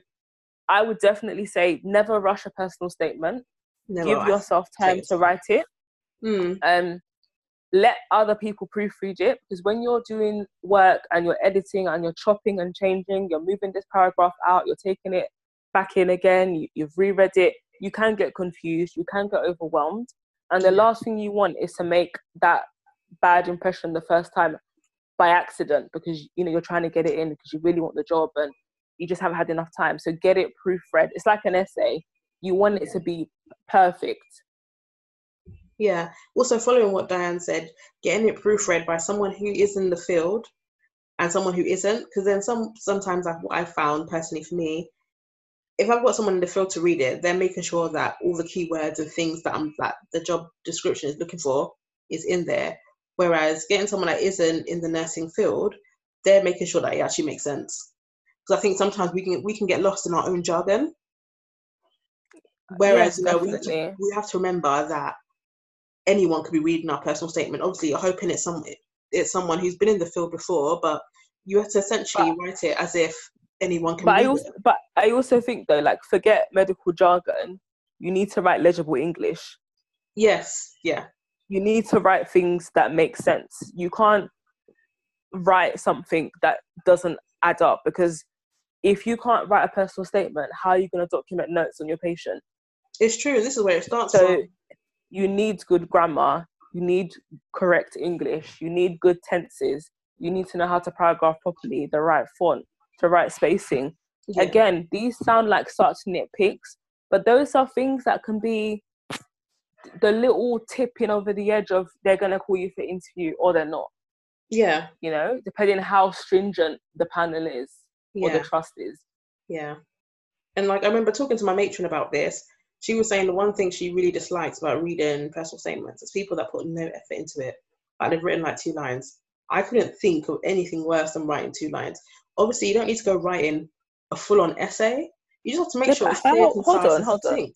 I would definitely say never rush a personal statement. Never. Give yourself time to write it. Mm. um, let other people proofread it because when you're doing work and you're editing and you're chopping and changing, you're moving this paragraph out, you're taking it back in again, you, you've reread it, you can get confused, you can get overwhelmed. And the last thing you want is to make that bad impression the first time by accident because you know you're trying to get it in because you really want the job and you just haven't had enough time. So get it proofread. It's like an essay. You want it to be perfect. Yeah. Also, following what Dianne said, getting it proofread by someone who is in the field and someone who isn't, because then some sometimes I've, what I've found personally for me, if I've got someone in the field to read it, they're making sure that all the keywords and things that I'm that the job description is looking for is in there. Whereas getting someone that isn't in the nursing field, they're making sure that it actually makes sense. Because I think sometimes we can we can get lost in our own jargon. Whereas Yes, you know we have, to, we have to remember that anyone could be reading our personal statement. Obviously, you're hoping it's some it's someone who's been in the field before, but you have to essentially write it as if anyone can but read I also, it. but I also think though, like forget medical jargon. You need to write legible English. Yes, yeah, You need to write things that make sense. You can't write something that doesn't add up because if you can't write a personal statement, how are you going to document notes on your patient? It's true. This is where it starts So from. you need good grammar. You need correct English. You need good tenses. You need to know how to paragraph properly, the right font, the right spacing. Yeah. again these sound like such nitpicks but those are things that can be the little tipping over the edge of they're going to call you for interview or they're not yeah, you know depending how stringent the panel is or the trust is Yeah. And like I remember talking to my matron about this. She was saying the one thing she really dislikes about reading personal statements is people that put no effort into it. Like they've written like two lines. I couldn't think of anything worse than writing two lines. Obviously, you don't need to go writing a full-on essay. You just have to make Yeah, sure it's clear, how- concise, hold on, hold on.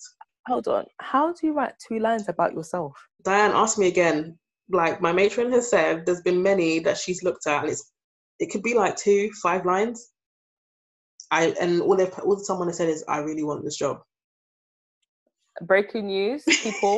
hold on how do you write two lines about yourself Dianne asked me again. Like my matron has said, there's been many that she's looked at, and it's it could be like two, five lines. I and all all someone has said is, "I really want this job." Breaking news people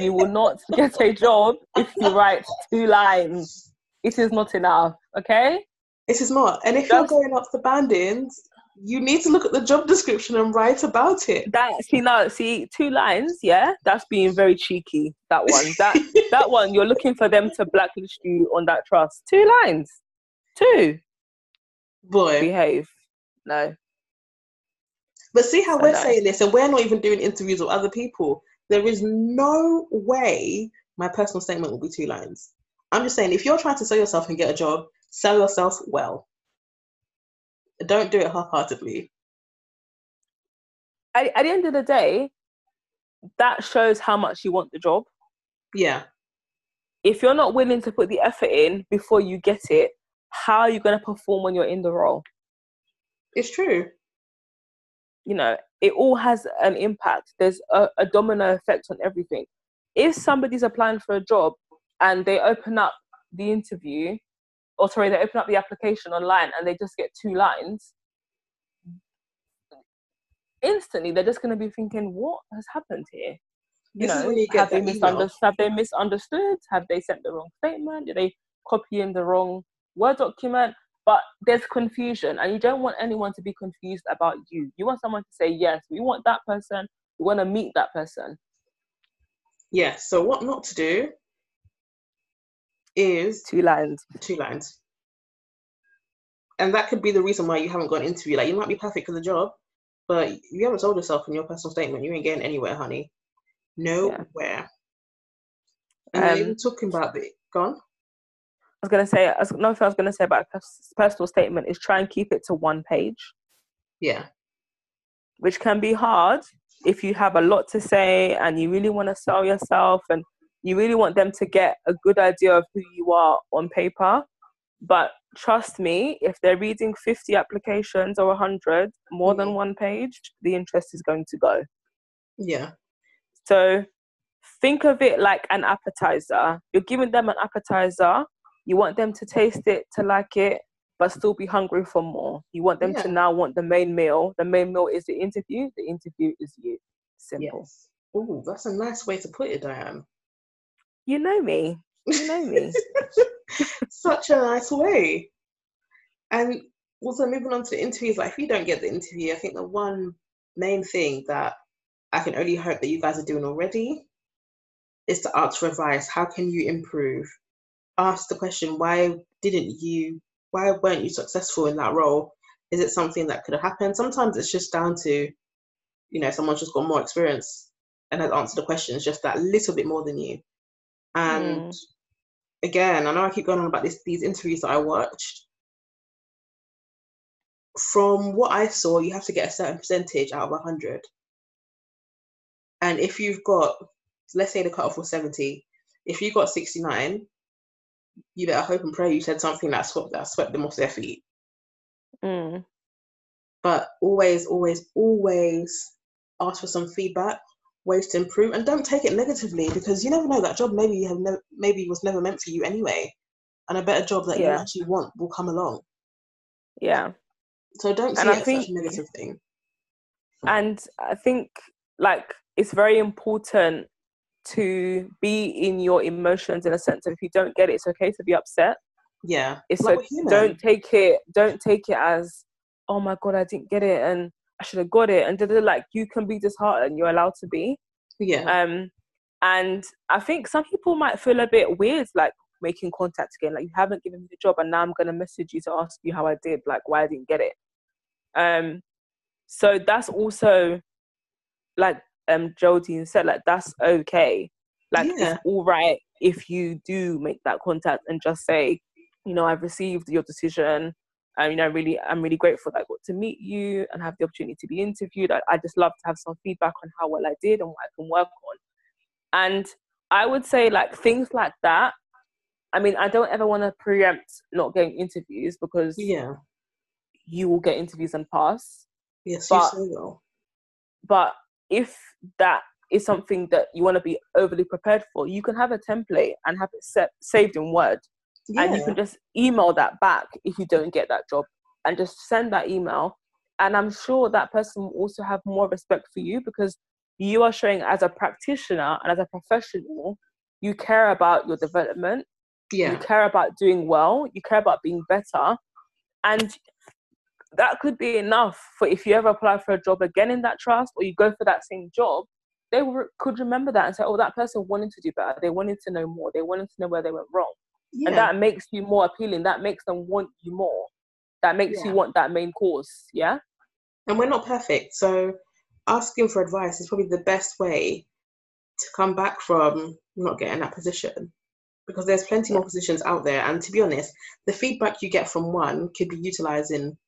you will not get a job if you write two lines. It is not enough okay? It is not. And if you're going up the bandings, you need to look at the job description and write about it. that see now see two lines yeah? That's being very cheeky that one. That that one you're looking for them to blacklist you on that trust. Two lines. Two. Boy. behave. No But see how we're saying this, and we're not even doing interviews with other people. There is no way my personal statement will be two lines. I'm just saying, if you're trying to sell yourself and get a job, sell yourself well. Don't do it half heartedly. at, at the end of the day that shows how much you want the job Yeah. if you're not willing to put the effort in before you get it how are you going to perform when you're in the role It's true. You know it all has an impact there's a, a domino effect on everything if somebody's applying for a job and they open up the interview or sorry they open up the application online and they just get two lines instantly they're just going to be thinking, what has happened here? You This know, you have they misunderstood? Have they misunderstood? Have they sent the wrong statement? Did they copy in the wrong word document? But there's confusion, and you don't want anyone to be confused about you. You want someone to say, yes, we want that person. We want to meet that person. Yeah. So what not to do is Two lines. two lines. And that could be the reason why you haven't got an interview. Like you might be perfect for the job, but you haven't told yourself in your personal statement, you ain't getting anywhere, honey. Nowhere. And then Um, even talking about the gone. I was gonna say, I was, another thing I was gonna say about a personal statement is try and keep it to one page, Yeah. which can be hard if you have a lot to say and you really want to sell yourself and you really want them to get a good idea of who you are on paper. But trust me, if they're reading 50 applications or 100, more than Mhm. one page, the interest is going to go. Yeah. So think of it like an appetizer. You're giving them an appetizer. You want them to taste it, to like it, but still be hungry for more. You want them to now want the main meal. The main meal is the interview. The interview is you. Simple. Yes. Oh, that's a nice way to put it, Dianne. You know me. You know me. Such a nice way. And also moving on to the interviews, like if you don't get the interview, I think the one main thing that I can only hope that you guys are doing already is to ask for advice. How can you improve? Ask the question, why didn't you, why weren't you successful in that role? Is it something that could have happened? Sometimes it's just down to, you know, someone's just got more experience and has answered the questions just that little bit more than you. And Mm. again, I know I keep going on about this, these interviews that I watched. From what I saw, you have to get a certain percentage out of 100. And if you've got, let's say the cutoff was 70, if you got 69, you better hope and pray you said something that swept, that swept them off their feet. Mm. But always, always, always ask for some feedback, ways to improve, and don't take it negatively because you never know that job maybe you have no, maybe was never meant for you anyway, and a better job that you actually want will come along. Yeah. So don't see And I it as such a negative thing. and i think like it's very important to be in your emotions in a sense that if you don't get it it's okay to be upset. Yeah, it's like like don't take it don't take it as oh my god i didn't get it and i should have got it. And da-da-da. like you can be disheartened you're allowed to be. Yeah, um and i think some people might feel a bit weird like making contact again like you haven't given me the job and now i'm going to message you to ask you how i did like why i didn't get it. Um so that's also like um Geraldine said like that's okay. Like Yeah. it's all right if you do make that contact and just say you know i've received your decision. And you know really i'm really grateful that i got to meet you and have the opportunity to be interviewed. I, I just love to have some feedback on how well i did and what i can work on. And i would say like things like that i mean i don't ever want to preempt not getting interviews because yeah, you will get interviews and pass. Yes, but- you so will. but if that is something that you want to be overly prepared for you can have a template and have it set, saved in word. Yeah, and you can just email that back if you don't get that job and just send that email. And i'm sure that person will also have more respect for you because you are showing as a practitioner and as a professional you care about your development. You care about doing well. You care about being better. And that could be enough for if you ever apply for a job again in that trust or you go for that same job they were, could remember that and say oh that person wanted to do better. They wanted to know more. They wanted to know where they went wrong. Yeah. and that makes you more appealing. That makes them want you more. That makes Yeah. you want that main course. Yeah? And we're not perfect. So asking for advice is probably the best way to come back from not getting that position because there's plenty more positions out there. And to be honest the feedback you get from one could be utilized in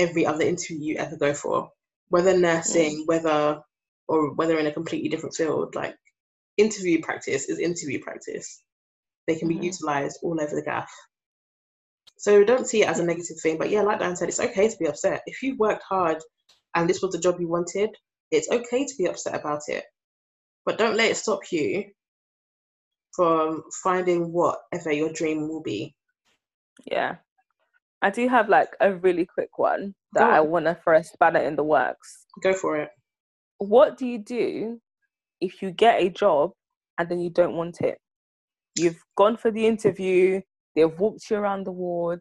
every other interview you ever go for whether nursing mm. whether or whether in a completely different field like interview practice is interview practice they can be mm-hmm. utilized all over the gaff so don't see it as a negative thing. But yeah, like Dan said, it's okay to be upset. If you worked hard and this was the job you wanted, it's okay to be upset about it. But don't let it stop you from finding whatever your dream will be. yeah i do have like a really quick one that i want to throw a spanner in the works Go for it. What do you do if you get a job and then you don't want it? You've gone for the interview, they've walked you around the ward,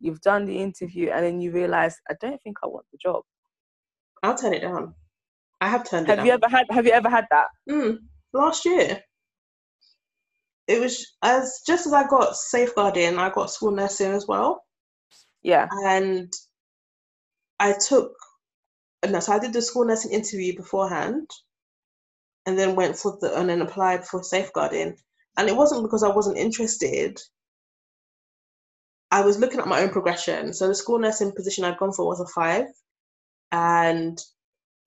you've done the interview, and then you realize, I don't think I want the job. I'll turn it down. I have turned have it you down. ever had have you ever had that? Mm, last year. It was as just as I got safeguarding, I got school nursing as well. Yeah. And I took no, so I did the school nursing interview beforehand and then went for the and then applied for safeguarding. And it wasn't because I wasn't interested. I was looking at my own progression. So the school nursing position I'd gone for was a five, and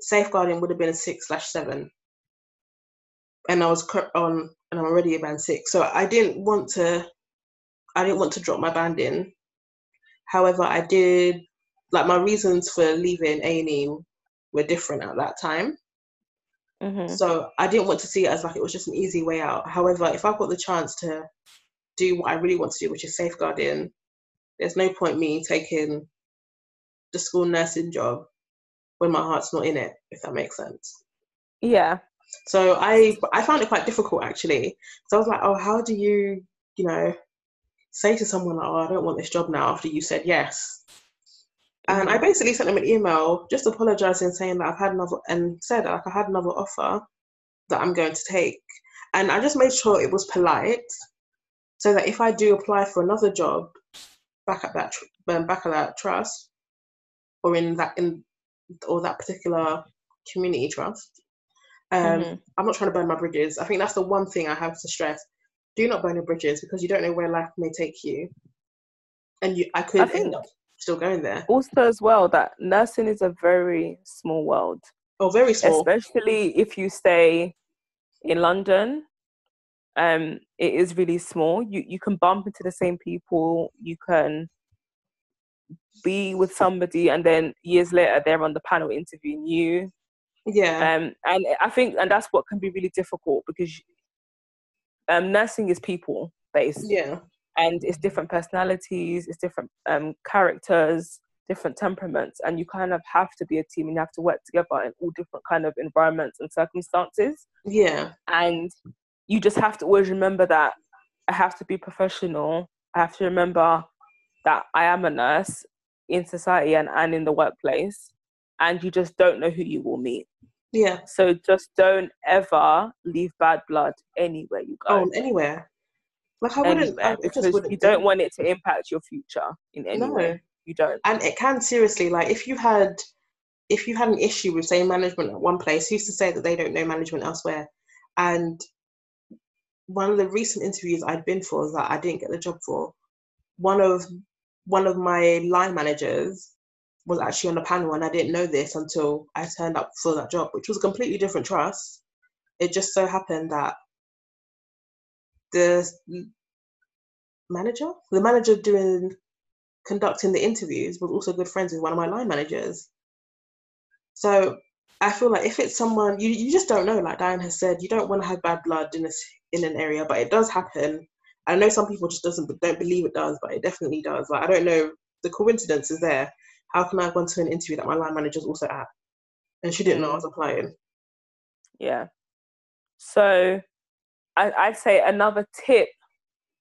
safeguarding would have been a six slash seven. And I was on, and I'm already a band six, so I didn't want to. I didn't want to drop my band in. However, I did like my reasons for leaving A and E were different at that time. Mm-hmm. So I didn't want to see it as like it was just an easy way out. However, if I've got the chance to do what I really want to do, which is safeguarding, there's no point me taking the school nursing job when my heart's not in it, if that makes sense. Yeah. So I I found it quite difficult actually. So I was like, oh, how do you, you know, say to someone oh, I don't want this job now after you said yes. And I basically sent them an email just apologizing, saying that I've had another, and said like I had another offer that I'm going to take. And I just made sure it was polite, so that if I do apply for another job back at that um, back at that trust, or in that in or that particular community trust, um, Mhm. I'm not trying to burn my bridges. I think that's the one thing I have to stress: do not burn your bridges because you don't know where life may take you, and you I could I think- end up still going there. Also, as well, that nursing is a very small world, Oh, very small. especially if you stay in London. Um, it is really small. You you can bump into the same people. You can be with somebody, and then years later they're on the panel interviewing you. Yeah, Um, and I think, and that's what can be really difficult because um, nursing is people based. yeah, and it's different personalities, it's different um, characters, different temperaments, and you kind of have to be a team and you have to work together in all different kind of environments and circumstances. yeah, And you just have to always remember that I have to be professional. I have to remember that I am a nurse in society and, and in the workplace, and you just don't know who you will meet. Yeah. So just don't ever leave bad blood anywhere you go Oh, anywhere. Like I wouldn't. I anywhere just because wouldn't you do don't want it to impact your future in any No. way. You don't. and it can seriously like if you had if you had an issue with say management at one place who's to say that they don't know management elsewhere and one of the recent interviews i'd been for that i didn't get the job for one of one of my line managers was actually on the panel and i didn't know this until i turned up for that job which was a completely different trust it just so happened that the manager the manager doing conducting the interviews was also good friends with one of my line managers. So I feel like if it's someone you, you just don't know, like Dianne has said, you don't want to have bad blood in this in an area, but it does happen. I know some people just doesn't don't believe it does, but it definitely does. Like I don't know, the coincidence is there. How can I have gone to an interview that my line manager's also at, and she didn't know I was applying? Yeah. So I, I'd say another tip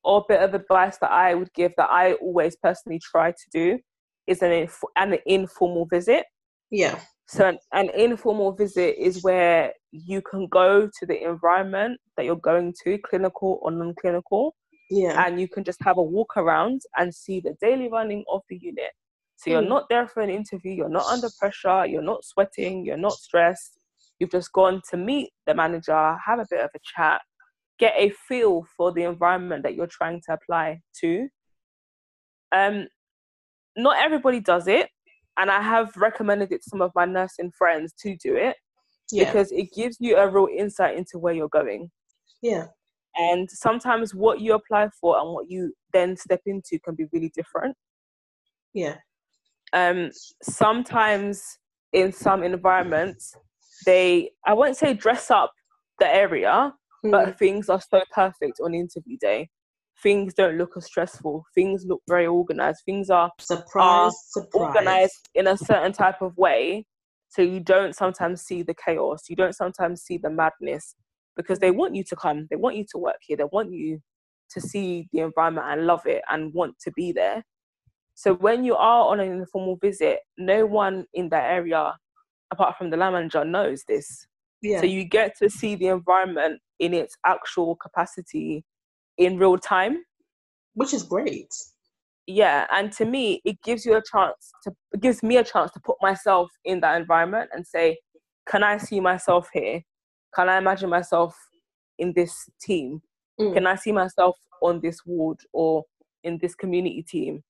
or bit of advice that I would give that I always personally try to do is an, inf- an informal visit. Yeah, So an, an informal visit is where you can go to the environment that you're going to, clinical or non-clinical, yeah, and you can just have a walk around and see the daily running of the unit. So you're Mm. not there for an interview, you're not under pressure, you're not sweating, you're not stressed. You've just gone to meet the manager, have a bit of a chat, get a feel for the environment that you're trying to apply to. Um, not everybody does it, and I have recommended it to some of my nursing friends to do it yeah, because it gives you a real insight into where you're going. yeah, And sometimes what you apply for and what you then step into can be really different. yeah, Um, sometimes in some environments, they, I won't say dress up the area, Mm, but things are so perfect on interview day. Things don't look as stressful. Things look very organized. Things are surprise, surprise. organized in a certain type of way So you don't sometimes see the chaos, you don't sometimes see the madness because they want you to come, they want you to work here, they want you to see the environment and love it and want to be there. So when you are on an informal visit, no one in that area, apart from the land manager, knows this. Yeah. So you get to see the environment in its actual capacity in real time. Which is great. Yeah, and to me, it gives you a chance to gives me a chance to put myself in that environment and say, can I see myself here? Can I imagine myself in this team? Mm. Can I see myself on this ward or in this community team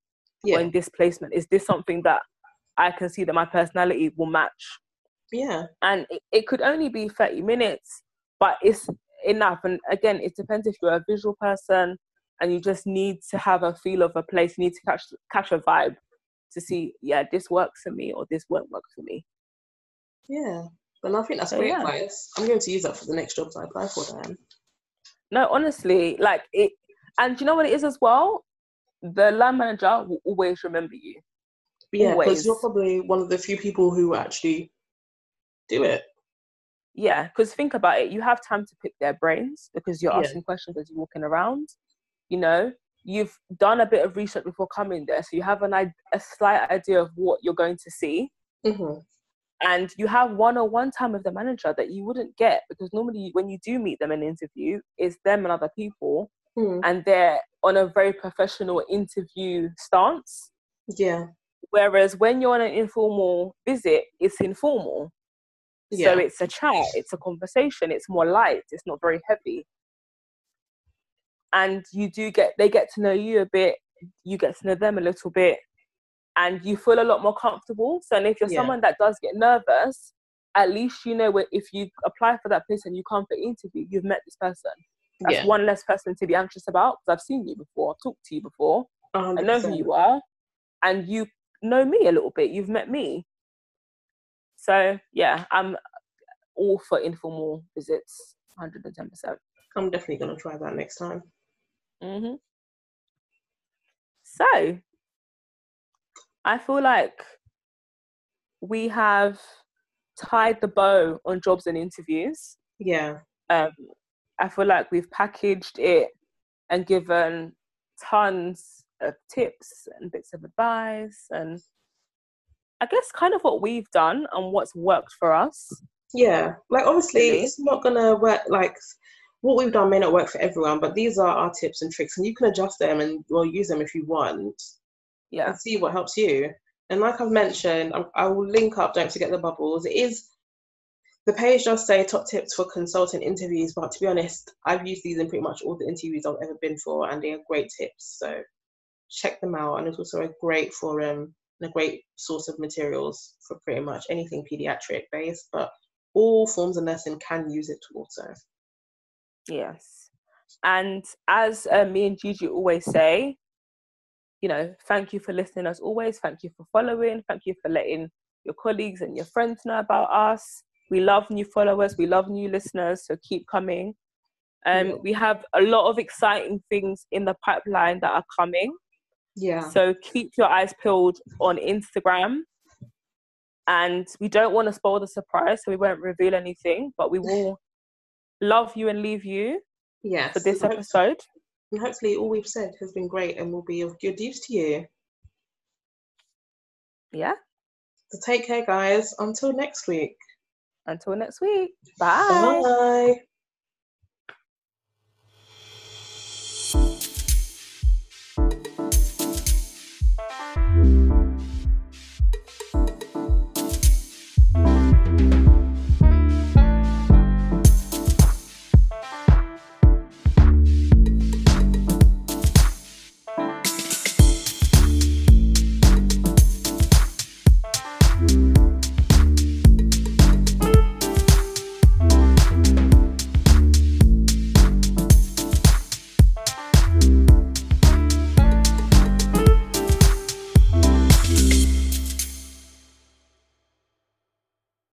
Yeah. or in this placement? Is this something that I can see that my personality will match? Yeah. and it, it could only be 30 minutes but it's enough and again it depends if you're a visual person and you just need to have a feel of a place you need to catch catch a vibe to see yeah this works for me or this won't work for me Yeah. And I think that's So, great yeah. advice. I'm going to use that for the next jobs I apply for then. no honestly like it and you know what it is as well the land manager will always remember you Yeah, because you're probably one of the few people who actually do it. yeah because think about it you have time to pick their brains because you're Yeah. asking questions as you're walking around you know you've done a bit of research before coming there so you have an a slight idea of what you're going to see hmm and you have one-on-one time with the manager that you wouldn't get because normally when you do meet them in an interview it's them and other people Mm. and they're on a very professional interview stance Yeah. whereas when you're on an informal visit it's informal Yeah. so it's a chat it's a conversation it's more light it's not very heavy and you do get they get to know you a bit you get to know them a little bit and you feel a lot more comfortable so and if you're Yeah. someone that does get nervous at least you know if you apply for that place and you come for interview you've met this person that's yeah. one less person to be anxious about because i've seen you before i've talked to you before I know who you are, and you know me a little bit. You've met me. So yeah, I'm all for informal visits, 110%. I'm definitely going to try that next time. hmm So I feel like we have tied the bow on jobs and interviews. Yeah. Um, I feel like we've packaged it and given tons of tips and bits of advice and I guess kind of what we've done and what's worked for us. Yeah. Like, obviously, Really? it's not to work. Like, what we've done may not work for everyone, but these are our tips and tricks, and you can adjust them and well use them if you want Yeah. and see what helps you. And like I've mentioned, I, I will link up. Don't forget the bubbles. It is the page does say top tips for consultant interviews, but to be honest, I've used these in pretty much all the interviews I've ever been for, and they are great tips. So check them out. And it's also a great forum and a great source of materials for pretty much anything pediatric based. But all forms of nursing can use it also. Yes. And as uh, me and Gigi always say, you know, thank you for listening as always. Thank you for following. Thank you for letting your colleagues and your friends know about us. We love new followers. We love new listeners. So keep coming. Um, Yeah. We have a lot of exciting things in the pipeline that are coming. Yeah. So keep your eyes peeled on Instagram. And we don't want to spoil the surprise, so we won't reveal anything, but we will love you and leave you Yes. for this episode. And hopefully, all we've said has been great and will be of good use to you. Yeah. So take care, guys. Until next week. Until next week. Bye. Bye.